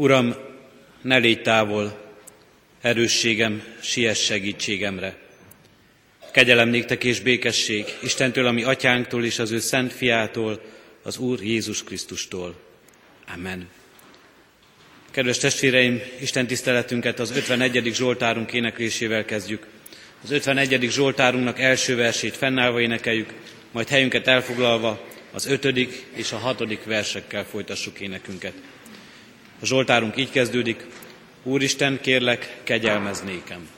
Uram, ne légy távol, erősségem, siess segítségemre. Kegyelem néktek és békesség Istentől, ami atyánktól és az ő szent fiától, az Úr Jézus Krisztustól. Amen. Kedves testvéreim, Isten tiszteletünket az 51. Zsoltárunk éneklésével kezdjük. Az 51. Zsoltárunknak első versét fennállva énekeljük, majd helyünket elfoglalva az 5. és a 6. versekkel folytassuk énekünket. A Zsoltárunk így kezdődik, Úristen, kérlek, kegyelmez nékem.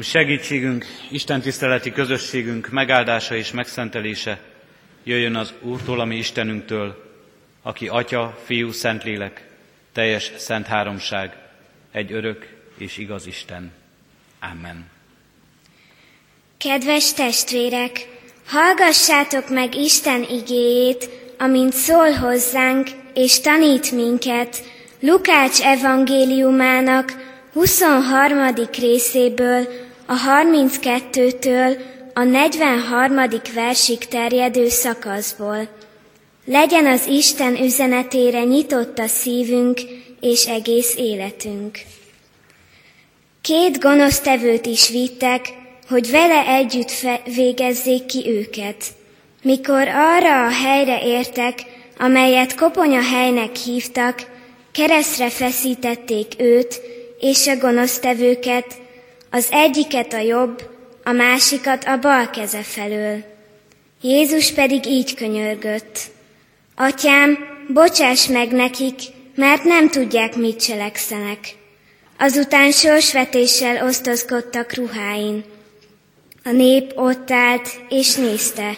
Ami segítségünk, Isten tiszteleti közösségünk megáldása és megszentelése jöjjön az Úrtól, ami Istenünktől, aki Atya, Fiú, Szentlélek, teljes szent háromság, egy örök és igaz Isten. Amen. Kedves testvérek, hallgassátok meg Isten igéjét, amint szól hozzánk és tanít minket Lukács evangéliumának 23. részéből a 32-től a 43. versig terjedő szakaszból. Legyen az Isten üzenetére nyitott a szívünk és egész életünk. Két gonosztevőt is vittek, hogy vele együtt végezzék ki őket. Mikor arra a helyre értek, amelyet koponya helynek hívtak, keresztre feszítették őt, és a gonosztevőket, az egyiket a jobb, a másikat a bal keze felől. Jézus pedig így könyörgött. Atyám, bocsáss meg nekik, mert nem tudják, mit cselekszenek. Azután sorsvetéssel osztozkodtak ruháin. A nép ott állt és nézte,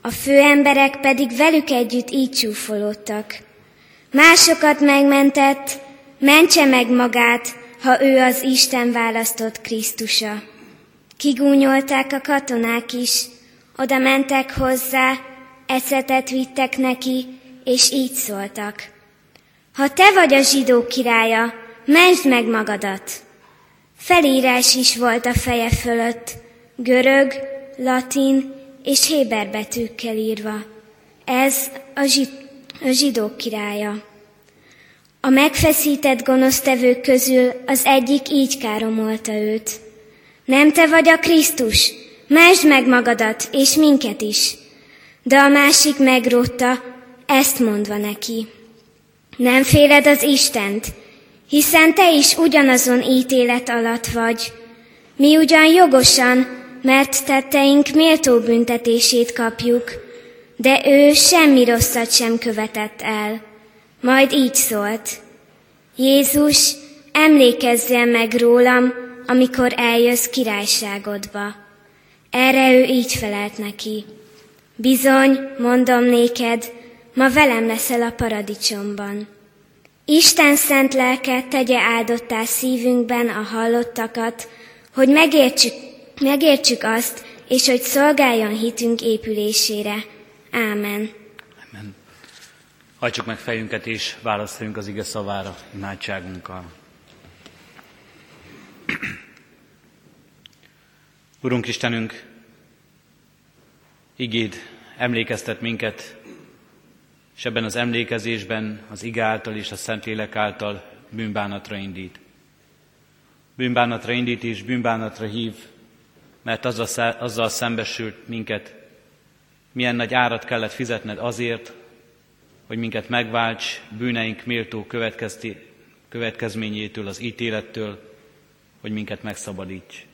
a főemberek pedig velük együtt így csúfolódtak. Másokat megmentett, mentse meg magát, ha ő az Isten választott Krisztusa. Kigúnyolták a katonák is, oda mentek hozzá, eszetet vittek neki, és így szóltak. Ha te vagy a zsidó királya, mentsd meg magadat! Felírás is volt a feje fölött, görög, latin és héber betűkkel írva. Ez a, zsid- a zsidók királya. A megfeszített gonosztevők közül az egyik így káromolta őt. Nem te vagy a Krisztus, mesd meg magadat, és minket is. De a másik megrótta, ezt mondva neki. Nem féled az Istent, hiszen te is ugyanazon ítélet alatt vagy. Mi ugyan jogosan, mert tetteink méltó büntetését kapjuk, de ő semmi rosszat sem követett el. Majd így szólt, Jézus, emlékezzél meg rólam, amikor eljössz királyságodba. Erre ő így felelt neki. Bizony, mondom néked, ma velem leszel a paradicsomban. Isten szent lelke tegye áldottá szívünkben a hallottakat, hogy megértsük, megértsük azt, és hogy szolgáljon hitünk épülésére. Ámen. Hajtsuk meg fejünket és válaszoljunk az ige szavára imádságunkkal. Urunk Istenünk, igéd emlékeztet minket, és ebben az emlékezésben az ige által és a Szentlélek által bűnbánatra indít. Bűnbánatra indít és bűnbánatra hív, mert azzal, azzal szembesült minket, milyen nagy árat kellett fizetned azért, hogy minket megválts bűneink méltó következményétől, az ítélettől, hogy minket megszabadíts.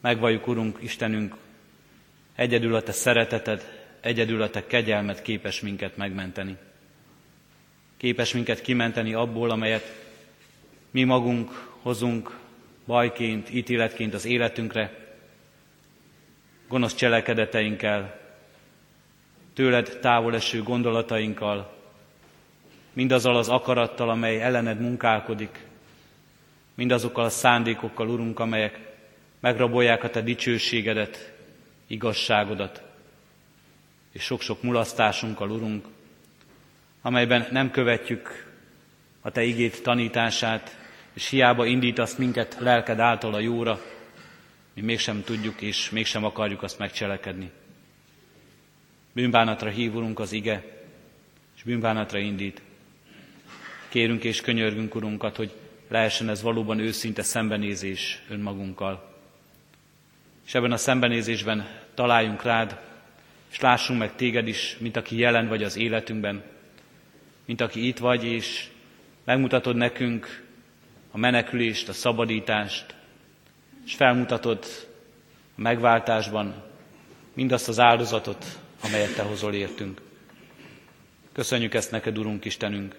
Megvalljuk, Urunk, Istenünk, egyedül a Te szereteted, egyedül a Te kegyelmed képes minket megmenteni. Képes minket kimenteni abból, amelyet mi magunk hozunk bajként, ítéletként az életünkre, gonosz cselekedeteinkkel, tőled távol eső gondolatainkkal, mindazzal az akarattal, amely ellened munkálkodik, mindazokkal a szándékokkal, Urunk, amelyek megrabolják a Te dicsőségedet, igazságodat, és sok-sok mulasztásunkkal, Urunk, amelyben nem követjük a Te igét tanítását, és hiába indítasz minket lelked által a jóra, mi mégsem tudjuk és mégsem akarjuk azt megcselekedni. Bűnbánatra hívulunk az ige, és bűnbánatra indít. Kérünk és könyörgünk, Urunkat, hogy lehessen ez valóban őszinte szembenézés önmagunkkal. És ebben a szembenézésben találjunk rád, és lássunk meg téged is, mint aki jelen vagy az életünkben, mint aki itt vagy, és megmutatod nekünk a menekülést, a szabadítást, és felmutatod a megváltásban mindazt az áldozatot, amelyet Te hozol értünk. Köszönjük ezt neked, Urunk Istenünk.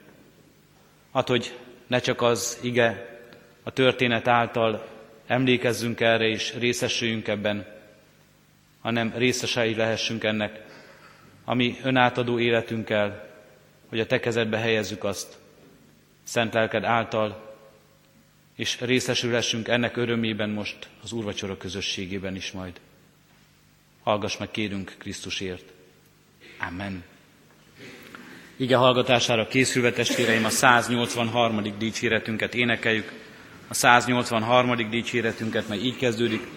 Hát, hogy ne csak az ige a történet által emlékezzünk erre és részesüljünk ebben, hanem részesei lehessünk ennek, ami önátadó életünkkel, hogy a te kezedbe helyezzük azt, szent lelked által, és részesülhessünk ennek örömében most az úrvacsora közösségében is majd. Hallgass meg, kérünk Krisztusért. Amen. Ige hallgatására készülve testvéreim a 183. dicséretünket énekeljük. A 183. dicséretünket, mely így kezdődik.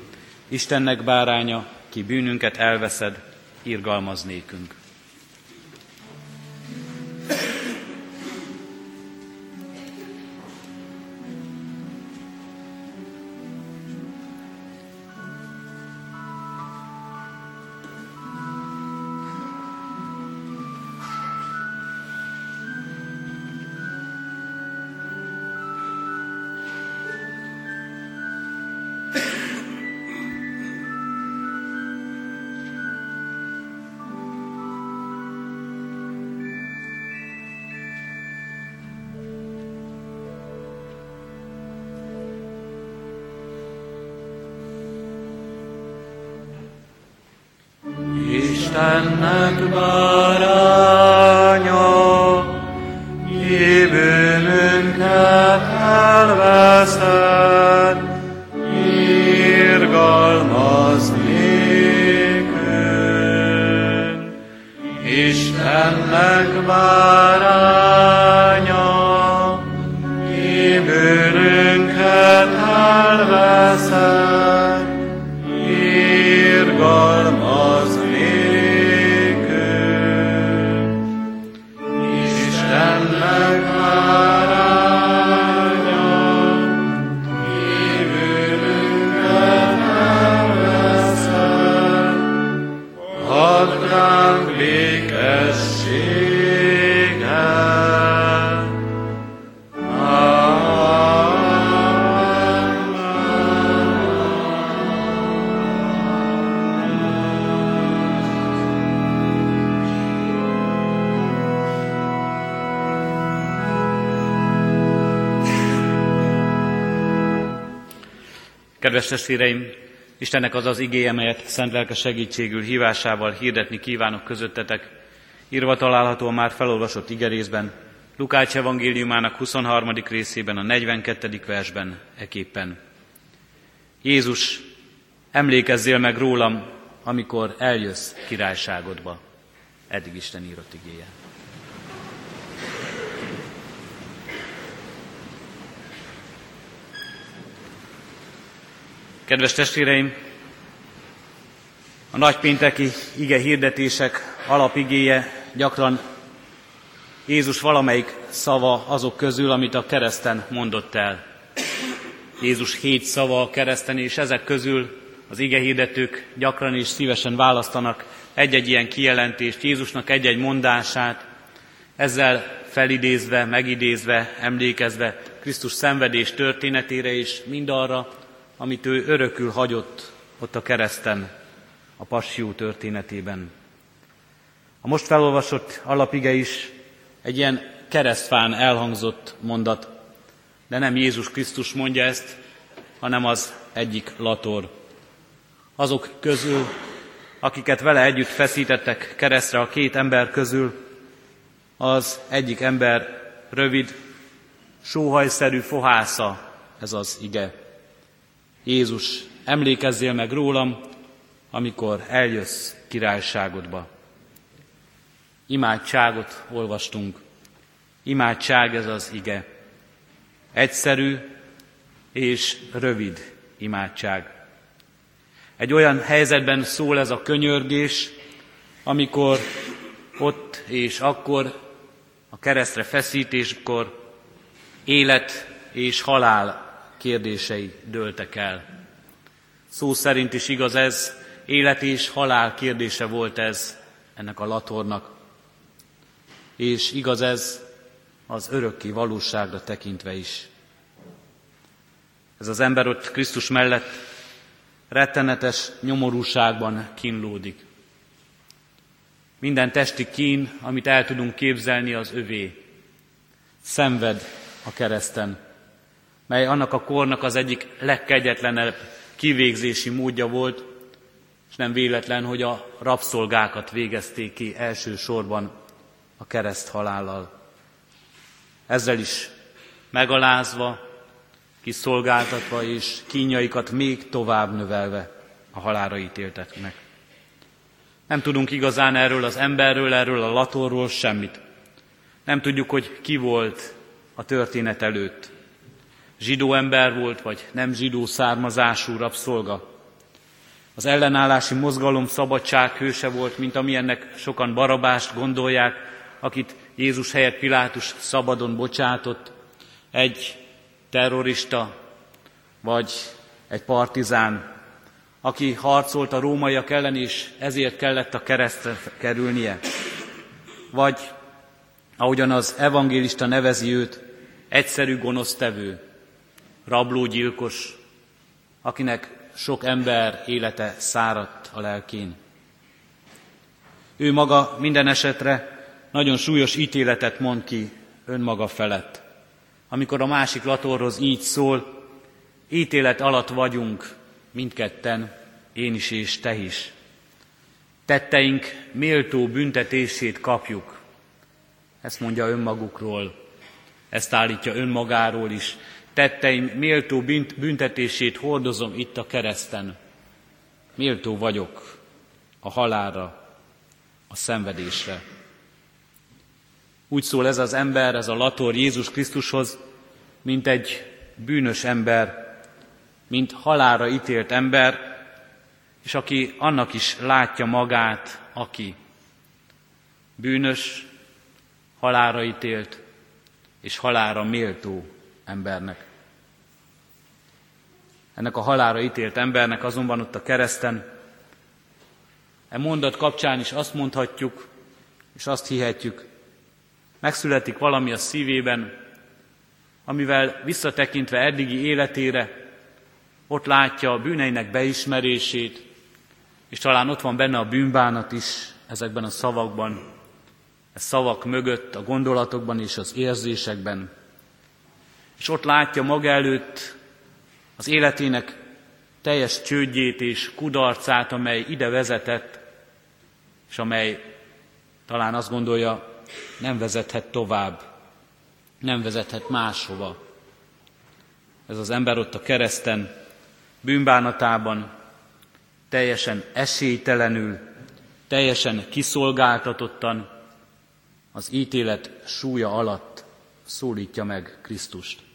Istennek báránya, ki bűnünket elveszed, irgalmaz nékünk. Istennek báránya, Kedves testvéreim, Istennek az az igéje, melyet szent lelke segítségül hívásával hirdetni kívánok közöttetek, írva található a már felolvasott igerészben, Lukács evangéliumának 23. részében, a 42. versben eképpen. Jézus, emlékezzél meg rólam, amikor eljössz királyságodba. Eddig Isten írott igéje. Kedves testvéreim, a nagypénteki ige hirdetések alapigéje gyakran Jézus valamelyik szava azok közül, amit a kereszten mondott el. Jézus hét szava a kereszten, és ezek közül az ige hirdetők gyakran és szívesen választanak egy-egy ilyen kijelentést, Jézusnak egy-egy mondását, ezzel felidézve, megidézve, emlékezve Krisztus szenvedés történetére és mindarra, amit ő örökül hagyott ott a kereszten, a passió történetében. A most felolvasott alapige is egy ilyen keresztfán elhangzott mondat, de nem Jézus Krisztus mondja ezt, hanem az egyik lator. Azok közül, akiket vele együtt feszítettek keresztre a két ember közül, az egyik ember rövid, sóhajszerű fohásza, ez az ige. Jézus, emlékezzél meg rólam, amikor eljössz királyságodba. Imádságot olvastunk. Imádság ez az ige. Egyszerű és rövid imádság. Egy olyan helyzetben szól ez a könyörgés, amikor ott és akkor a keresztre feszítéskor élet és halál kérdései dőltek el. Szó szerint is igaz ez, élet és halál kérdése volt ez ennek a latornak. És igaz ez az örökké valóságra tekintve is. Ez az ember ott Krisztus mellett rettenetes nyomorúságban kínlódik. Minden testi kín, amit el tudunk képzelni, az övé. Szenved a kereszten. Mely annak a kornak az egyik legkegyetlenebb kivégzési módja volt, és nem véletlen, hogy a rabszolgákat végezték ki elsősorban a kereszt halállal. Ezzel is megalázva, kiszolgáltatva és kínjaikat még tovább növelve a halára ítélteknek. Nem tudunk igazán erről az emberről, erről a latorról semmit. Nem tudjuk, hogy ki volt a történet előtt. Zsidó ember volt, vagy nem zsidó származású rabszolga. Az ellenállási mozgalom szabadság hőse volt, mint amilyennek sokan barabást gondolják, akit Jézus helyett Pilátus szabadon bocsátott, egy terrorista, vagy egy partizán, aki harcolt a rómaiak ellen, és ezért kellett a keresztre kerülnie. Vagy, ahogyan az evangélista nevezi őt, egyszerű gonosztevő, rablógyilkos, akinek sok ember élete száradt a lelkén. Ő maga minden esetre nagyon súlyos ítéletet mond ki önmaga felett. Amikor a másik latorhoz így szól, ítélet alatt vagyunk mindketten, én is és te is. Tetteink méltó büntetését kapjuk. Ezt mondja önmagukról, ezt állítja önmagáról is. Tetteim méltó büntetését hordozom itt a kereszten. Méltó vagyok a halára, a szenvedésre. Úgy szól ez az ember, ez a lator Jézus Krisztushoz, mint egy bűnös ember, mint halára ítélt ember, és aki annak is látja magát, aki bűnös, halára ítélt és halára méltó embernek. Ennek a halára ítélt embernek azonban ott a kereszten, e mondat kapcsán is azt mondhatjuk, és azt hihetjük, megszületik valami a szívében, amivel visszatekintve eddigi életére, ott látja a bűneinek beismerését, és talán ott van benne a bűnbánat is ezekben a szavakban, a szavak mögött, a gondolatokban és az érzésekben. És ott látja maga előtt az életének teljes csődjét és kudarcát, amely ide vezetett, és amely talán azt gondolja, nem vezethet tovább, nem vezethet máshova. Ez az ember ott a kereszten, bűnbánatában, teljesen esélytelenül, teljesen kiszolgáltatottan az ítélet súlya alatt szólítja meg Krisztust.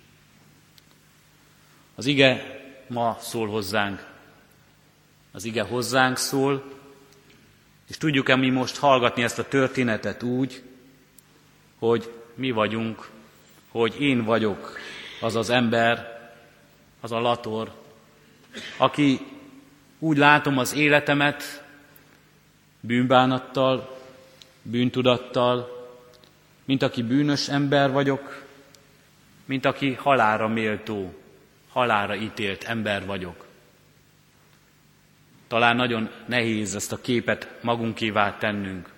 Az ige ma szól hozzánk. Az ige hozzánk szól, és tudjuk-e mi most hallgatni ezt a történetet úgy, hogy mi vagyunk, hogy én vagyok az az ember, az a lator, aki úgy látom az életemet bűnbánattal, bűntudattal, mint aki bűnös ember vagyok, mint aki halára méltó, halára ítélt ember vagyok. Talán nagyon nehéz ezt a képet magunkévá tennünk.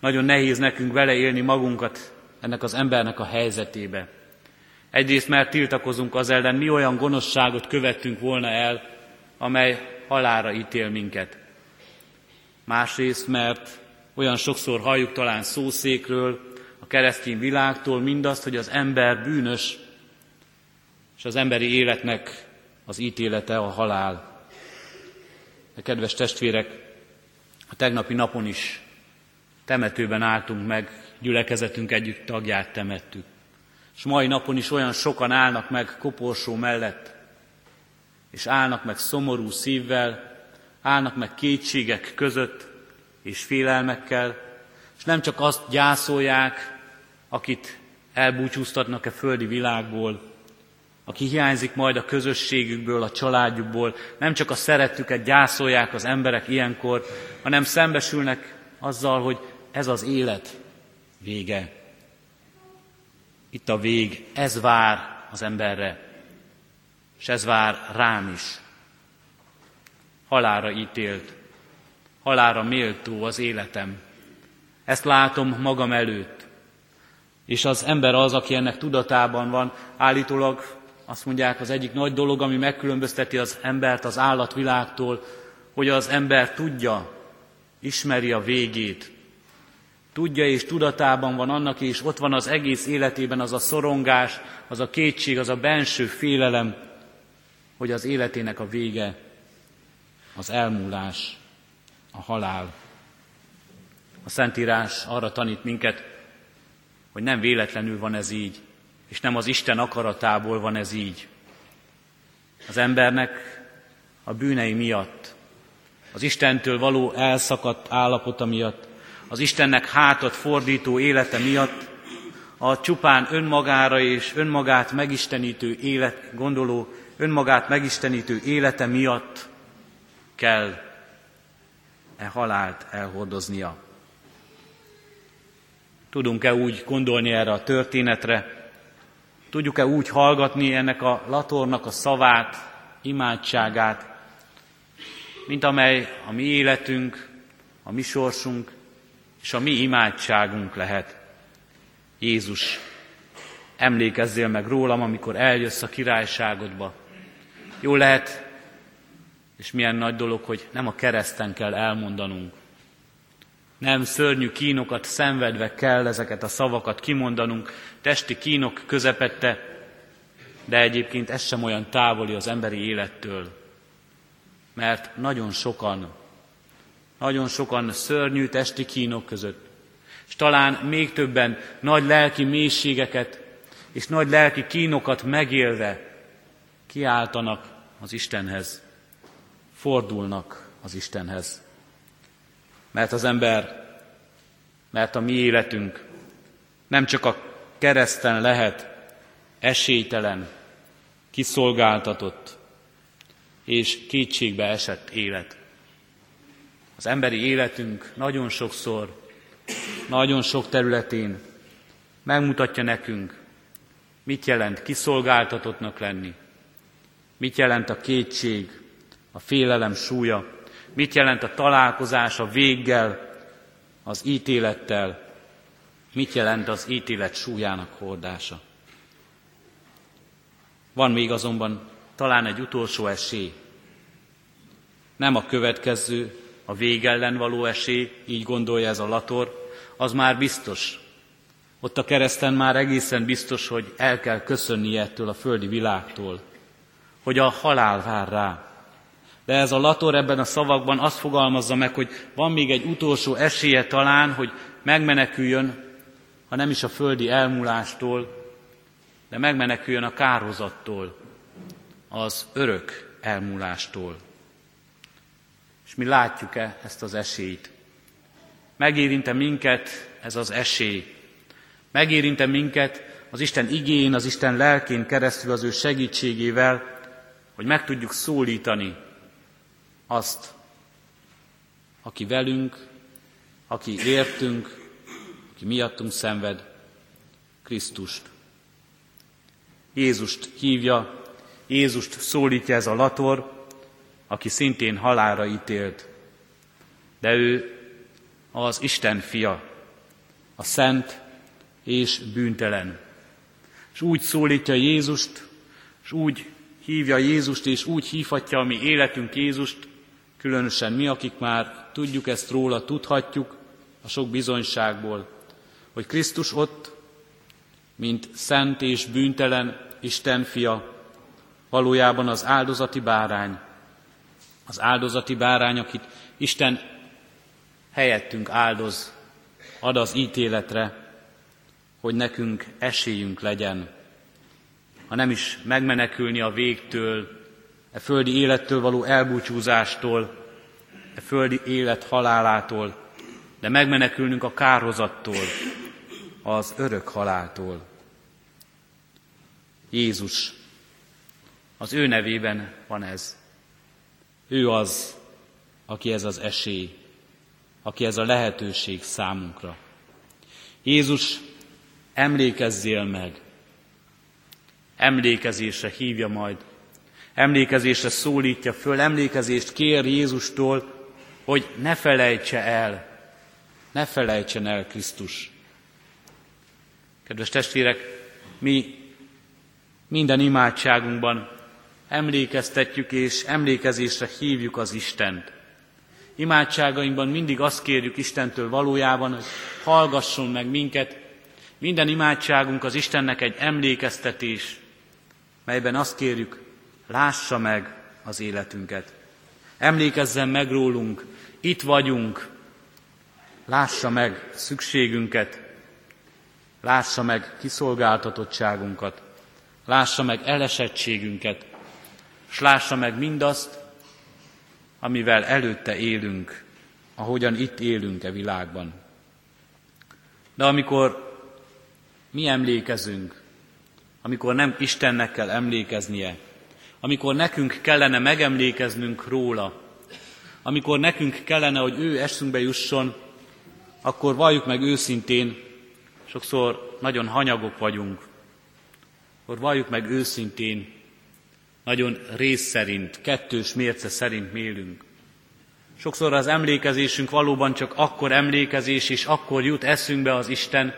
Nagyon nehéz nekünk vele élni magunkat ennek az embernek a helyzetébe. Egyrészt mert tiltakozunk az ellen, mi olyan gonoszságot követtünk volna el, amely halára ítél minket. Másrészt, mert olyan sokszor halljuk talán szószékről, a keresztény világtól mindazt, hogy az ember bűnös, és az emberi életnek az ítélete a halál. De kedves testvérek, a tegnapi napon is temetőben álltunk meg, gyülekezetünk együtt tagját temettük. És mai napon is olyan sokan állnak meg koporsó mellett, és állnak meg szomorú szívvel, állnak meg kétségek között és félelmekkel, és nem csak azt gyászolják, akit elbúcsúztatnak a földi világból, aki hiányzik majd a közösségükből, a családjukból, nem csak a szerettüket gyászolják az emberek ilyenkor, hanem szembesülnek azzal, hogy ez az élet vége. Itt a vég, ez vár az emberre, és ez vár rám is. Halára ítélt, halára méltó az életem. Ezt látom magam előtt. És az ember az, aki ennek tudatában van, állítólag azt mondják, az egyik nagy dolog, ami megkülönbözteti az embert az állatvilágtól, hogy az ember tudja, ismeri a végét, tudja és tudatában van annak, és ott van az egész életében az a szorongás, az a kétség, az a benső félelem, hogy az életének a vége az elmúlás, a halál. A Szentírás arra tanít minket, hogy nem véletlenül van ez így, és nem az Isten akaratából van ez így. Az embernek a bűnei miatt, az Istentől való elszakadt állapota miatt, az Istennek hátat fordító élete miatt, a csupán önmagára és önmagát megistenítő élet, gondoló önmagát megistenítő élete miatt kell e halált elhordoznia. Tudunk-e úgy gondolni erre a történetre? Tudjuk-e úgy hallgatni ennek a latornak a szavát, imádságát, mint amely a mi életünk, a mi sorsunk és a mi imádságunk lehet. Jézus, emlékezzél meg rólam, amikor eljössz a királyságodba. Jó lehet, és milyen nagy dolog, hogy nem a kereszten kell elmondanunk. Nem szörnyű kínokat szenvedve kell ezeket a szavakat kimondanunk, testi kínok közepette, de egyébként ez sem olyan távoli az emberi élettől. Mert nagyon sokan, nagyon sokan szörnyű testi kínok között, és talán még többen nagy lelki mélységeket és nagy lelki kínokat megélve kiáltanak az Istenhez, fordulnak az Istenhez. Mert az ember, mert a mi életünk nem csak a kereszten lehet esélytelen, kiszolgáltatott és kétségbe esett élet. Az emberi életünk nagyon sokszor, nagyon sok területén megmutatja nekünk, mit jelent kiszolgáltatottnak lenni, mit jelent a kétség, a félelem súlya, mit jelent a találkozás a véggel, az ítélettel, mit jelent az ítélet súlyának hordása. Van még azonban talán egy utolsó esély. Nem a következő, a végellen való esély, így gondolja ez a lator, az már biztos. Ott a kereszten már egészen biztos, hogy el kell köszönni ettől a földi világtól, hogy a halál vár rá. De ez a lator ebben a szavakban azt fogalmazza meg, hogy van még egy utolsó esélye talán, hogy megmeneküljön, ha nem is a földi elmúlástól, de megmeneküljön a kározattól, az örök elmúlástól. És mi látjuk-e ezt az esélyt? Megérinte minket ez az esély. Megérinte minket az Isten igén, az Isten lelkén keresztül az ő segítségével, hogy meg tudjuk szólítani azt, aki velünk, aki értünk, aki miattunk szenved, Krisztust. Jézust hívja, Jézust szólítja ez a lator, aki szintén halára ítélt. De ő az Isten fia, a szent és bűntelen. És úgy szólítja Jézust, és úgy hívja Jézust, és úgy hívhatja a mi életünk Jézust, különösen mi, akik már tudjuk ezt róla, tudhatjuk a sok bizonyságból, hogy Krisztus ott, mint szent és bűntelen Isten fia, valójában az áldozati bárány, az áldozati bárány, akit Isten helyettünk áldoz, ad az ítéletre, hogy nekünk esélyünk legyen, ha nem is megmenekülni a végtől, e földi élettől való elbúcsúzástól, e földi élet halálától, de megmenekülnünk a kározattól, az örök haláltól. Jézus, az ő nevében van ez. Ő az, aki ez az esély, aki ez a lehetőség számunkra. Jézus, emlékezzél meg, emlékezésre hívja majd emlékezésre szólítja föl, emlékezést kér Jézustól, hogy ne felejtse el, ne felejtsen el Krisztus. Kedves testvérek, mi Minden imádságunkban emlékeztetjük és emlékezésre hívjuk az Istent. Imádságainkban mindig azt kérjük Istentől valójában, hogy hallgasson meg minket. Minden imádságunk az Istennek egy emlékeztetés, melyben azt kérjük, lássa meg az életünket. Emlékezzen meg rólunk, itt vagyunk, lássa meg szükségünket, lássa meg kiszolgáltatottságunkat, lássa meg elesettségünket, és lássa meg mindazt, amivel előtte élünk, ahogyan itt élünk e világban. De amikor mi emlékezünk, amikor nem Istennek kell emlékeznie, amikor nekünk kellene megemlékeznünk róla, amikor nekünk kellene, hogy ő eszünkbe jusson, akkor valljuk meg őszintén, sokszor nagyon hanyagok vagyunk, akkor valljuk meg őszintén, nagyon rész szerint, kettős mérce szerint mélünk. Sokszor az emlékezésünk valóban csak akkor emlékezés, és akkor jut eszünkbe az Isten,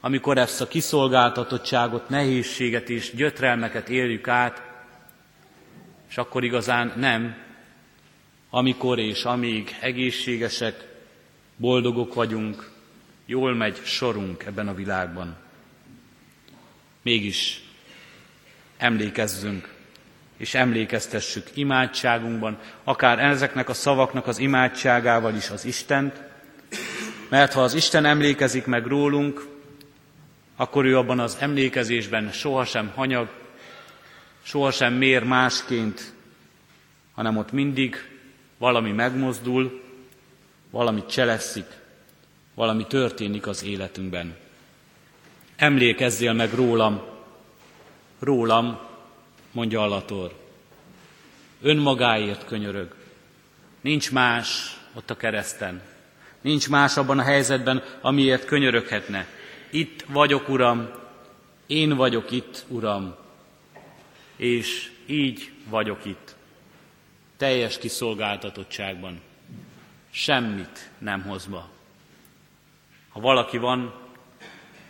amikor ezt a kiszolgáltatottságot, nehézséget és gyötrelmeket éljük át, és akkor igazán nem, amikor és amíg egészségesek, boldogok vagyunk, jól megy sorunk ebben a világban. Mégis emlékezzünk, és emlékeztessük imádságunkban, akár ezeknek a szavaknak az imádságával is az Istent, mert ha az Isten emlékezik meg rólunk, akkor ő abban az emlékezésben sohasem hanyag, sohasem mér másként, hanem ott mindig valami megmozdul, valami cseleszik, valami történik az életünkben. Emlékezzél meg rólam, rólam, mondja Alator. Önmagáért könyörög. Nincs más ott a kereszten. Nincs más abban a helyzetben, amiért könyöröghetne. Itt vagyok, Uram, én vagyok itt, Uram, és így vagyok itt. Teljes kiszolgáltatottságban. Semmit nem hozva. Ha valaki van,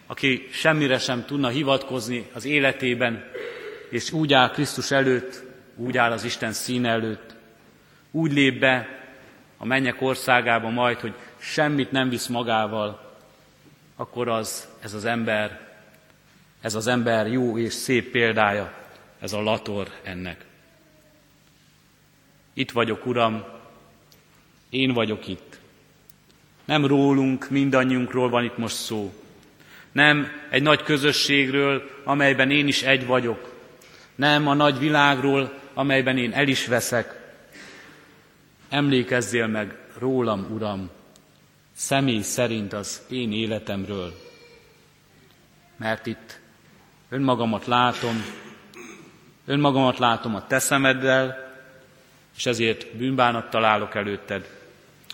aki semmire sem tudna hivatkozni az életében, és úgy áll Krisztus előtt, úgy áll az Isten színe előtt, úgy lép be a mennyek országába majd, hogy semmit nem visz magával, akkor az, ez az ember, ez az ember jó és szép példája, ez a lator ennek. Itt vagyok, Uram, én vagyok itt. Nem rólunk, mindannyiunkról van itt most szó. Nem egy nagy közösségről, amelyben én is egy vagyok. Nem a nagy világról, amelyben én el is veszek. Emlékezzél meg rólam, Uram, személy szerint az én életemről. Mert itt önmagamat látom, önmagamat látom a te szemeddel, és ezért bűnbánat találok előtted.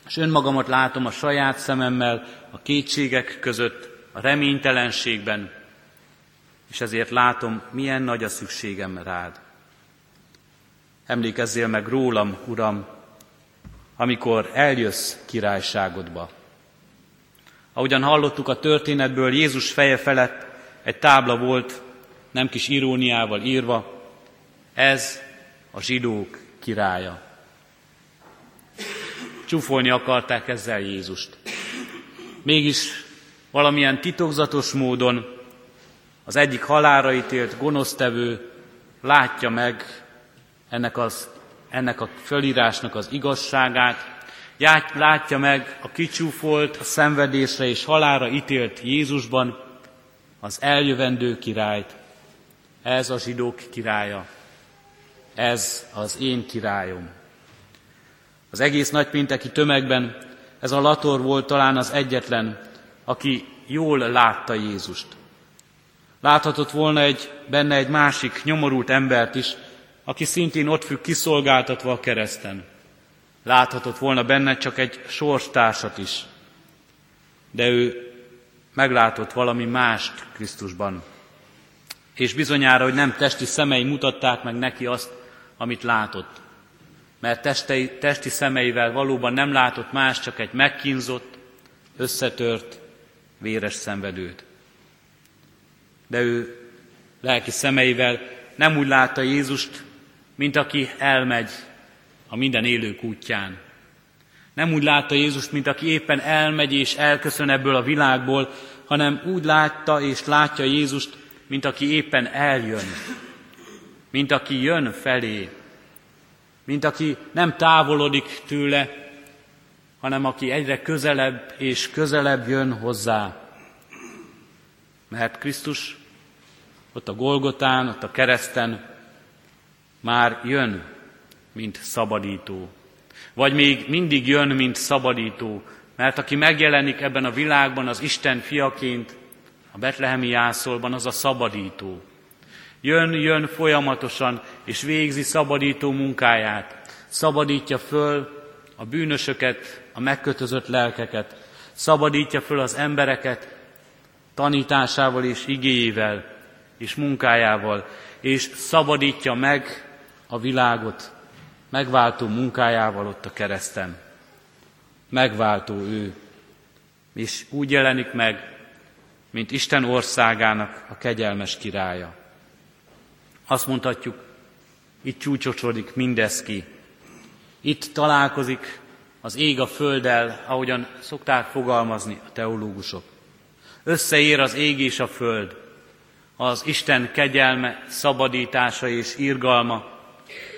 És önmagamat látom a saját szememmel, a kétségek között, a reménytelenségben, és ezért látom, milyen nagy a szükségem rád. Emlékezzél meg rólam, Uram, amikor eljössz királyságodba. Ahogyan hallottuk a történetből, Jézus feje felett egy tábla volt, nem kis iróniával írva, ez a zsidók királya. Csúfolni akarták ezzel Jézust. Mégis valamilyen titokzatos módon az egyik halára ítélt gonosztevő látja meg ennek, az, ennek a fölírásnak az igazságát, látja meg a kicsúfolt, a szenvedésre és halára ítélt Jézusban az eljövendő királyt. Ez a zsidók királya. Ez az én királyom. Az egész nagypénteki tömegben ez a lator volt talán az egyetlen, aki jól látta Jézust. Láthatott volna egy, benne egy másik nyomorult embert is, aki szintén ott függ kiszolgáltatva a kereszten. Láthatott volna benne csak egy sorstársat is, de ő meglátott valami mást Krisztusban. És bizonyára, hogy nem testi szemei mutatták meg neki azt, amit látott. Mert testei, testi szemeivel valóban nem látott más, csak egy megkínzott, összetört, véres szenvedőt. De ő lelki szemeivel nem úgy látta Jézust, mint aki elmegy a minden élők útján. Nem úgy látta Jézust, mint aki éppen elmegy és elköszön ebből a világból, hanem úgy látta és látja Jézust, mint aki éppen eljön, mint aki jön felé, mint aki nem távolodik tőle, hanem aki egyre közelebb és közelebb jön hozzá. Mert Krisztus ott a Golgotán, ott a kereszten már jön, mint szabadító. Vagy még mindig jön, mint szabadító, mert aki megjelenik ebben a világban az Isten fiaként, a betlehemi jászolban, az a szabadító. Jön, jön folyamatosan, és végzi szabadító munkáját. Szabadítja föl a bűnösöket, a megkötözött lelkeket. Szabadítja föl az embereket tanításával és igéjével és munkájával, és szabadítja meg a világot megváltó munkájával ott a kereszten. Megváltó ő, és úgy jelenik meg, mint Isten országának a kegyelmes királya. Azt mondhatjuk, itt csúcsosodik mindez ki. Itt találkozik az ég a földdel, ahogyan szokták fogalmazni a teológusok. Összeér az ég és a föld, az Isten kegyelme, szabadítása és irgalma,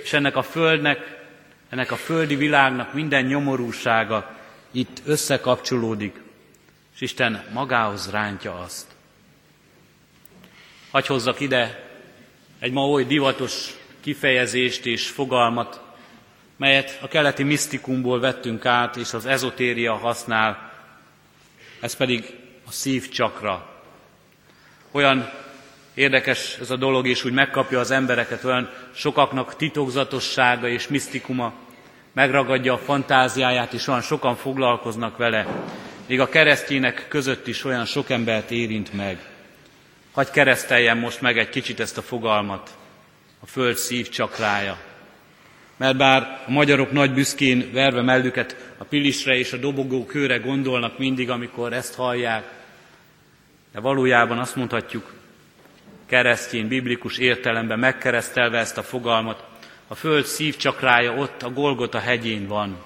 és ennek a földnek, ennek a földi világnak minden nyomorúsága itt összekapcsolódik, és Isten magához rántja azt. Hagy hozzak ide egy ma oly divatos kifejezést és fogalmat, melyet a keleti misztikumból vettünk át, és az ezotéria használ, ez pedig a szívcsakra. Olyan Érdekes ez a dolog, és úgy megkapja az embereket, olyan sokaknak titokzatossága és misztikuma, megragadja a fantáziáját, és olyan sokan foglalkoznak vele. Még a keresztjének között is olyan sok embert érint meg. Hagy kereszteljem most meg egy kicsit ezt a fogalmat, a föld szív csakrája. Mert bár a magyarok nagy büszkén verve mellüket a pilisre és a dobogó kőre gondolnak mindig, amikor ezt hallják, de valójában azt mondhatjuk, keresztjén, biblikus értelemben megkeresztelve ezt a fogalmat, a föld szívcsakrája ott a Golgota hegyén van.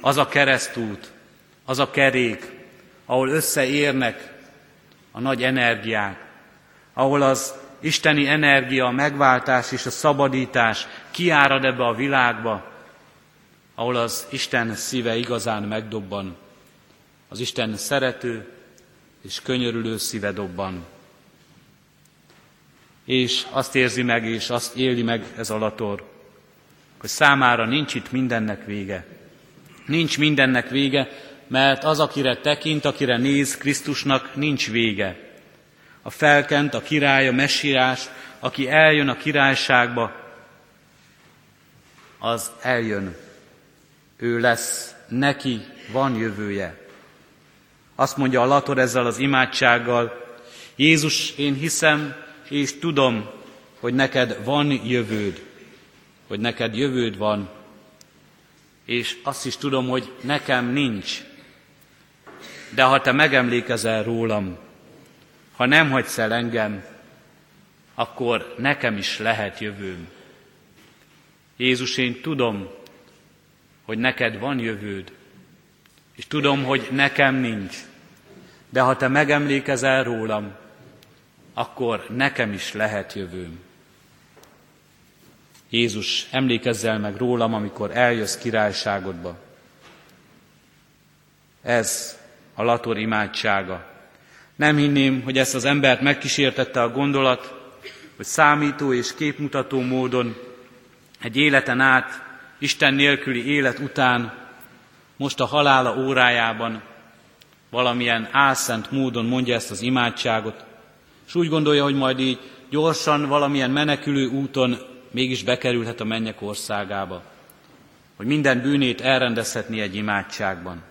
Az a keresztút, az a kerék, ahol összeérnek a nagy energiák, ahol az isteni energia, a megváltás és a szabadítás kiárad ebbe a világba, ahol az Isten szíve igazán megdobban, az Isten szerető és könyörülő szíve dobban és azt érzi meg, és azt éli meg ez a lator, hogy számára nincs itt mindennek vége. Nincs mindennek vége, mert az, akire tekint, akire néz Krisztusnak, nincs vége. A felkent, a király, a messírás, aki eljön a királyságba, az eljön. Ő lesz, neki van jövője. Azt mondja a Lator ezzel az imádsággal, Jézus, én hiszem, és tudom, hogy neked van jövőd, hogy neked jövőd van, és azt is tudom, hogy nekem nincs. De ha te megemlékezel rólam, ha nem hagysz el engem, akkor nekem is lehet jövőm. Jézus, én tudom, hogy neked van jövőd, és tudom, hogy nekem nincs. De ha te megemlékezel rólam, akkor nekem is lehet jövőm. Jézus, emlékezzel meg rólam, amikor eljössz királyságodba. Ez a lator imádsága. Nem hinném, hogy ezt az embert megkísértette a gondolat, hogy számító és képmutató módon egy életen át, Isten nélküli élet után, most a halála órájában valamilyen álszent módon mondja ezt az imádságot, és úgy gondolja, hogy majd így gyorsan valamilyen menekülő úton mégis bekerülhet a mennyek országába, hogy minden bűnét elrendezhetni egy imádságban.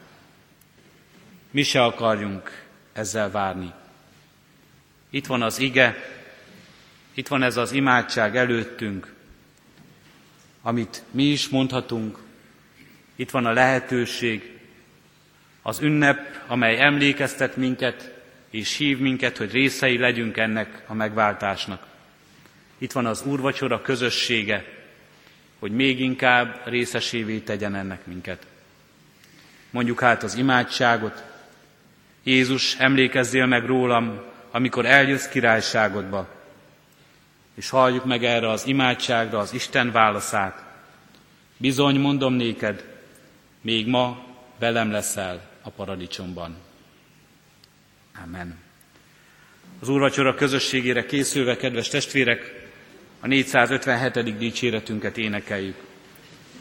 Mi se akarjunk ezzel várni. Itt van az ige, itt van ez az imádság előttünk, amit mi is mondhatunk, itt van a lehetőség, az ünnep, amely emlékeztet minket és hív minket, hogy részei legyünk ennek a megváltásnak. Itt van az úrvacsora közössége, hogy még inkább részesévé tegyen ennek minket. Mondjuk hát az imádságot. Jézus, emlékezzél meg rólam, amikor eljössz királyságodba, és halljuk meg erre az imádságra az Isten válaszát. Bizony, mondom néked, még ma velem leszel a paradicsomban. Amen. Az úrvacsora közösségére készülve, kedves testvérek, a 457. dicséretünket énekeljük.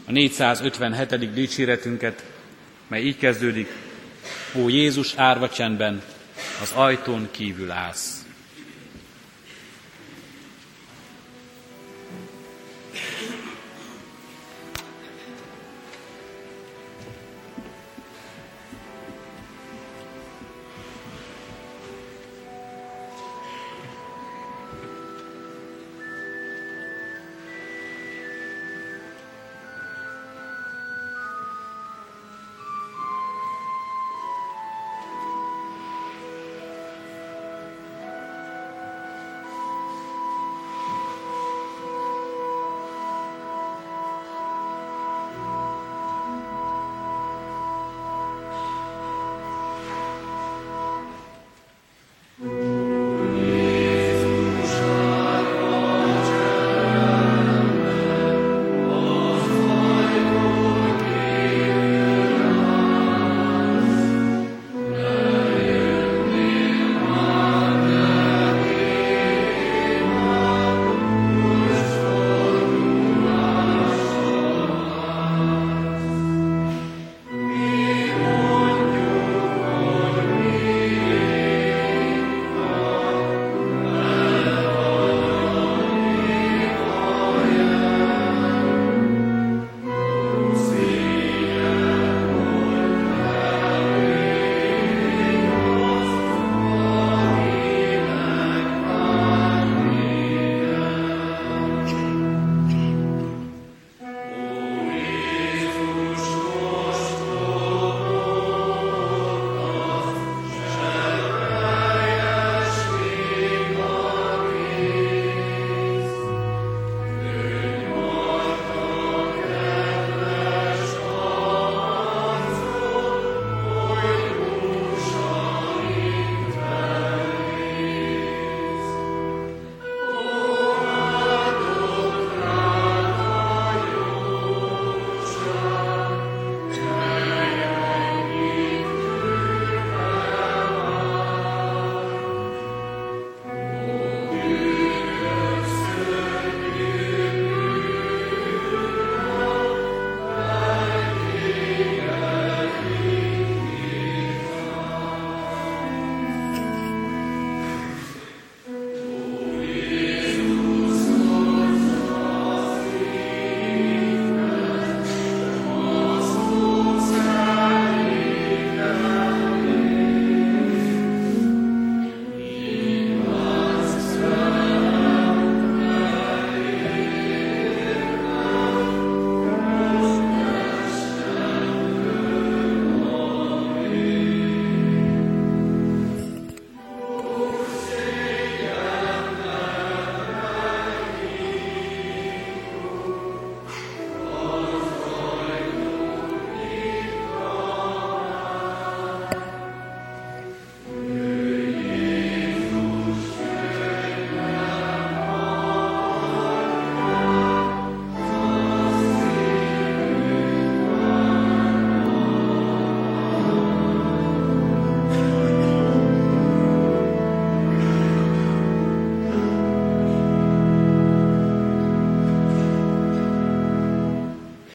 A 457. dicséretünket, mely így kezdődik, Ó Jézus árva csendben, az ajtón kívül állsz.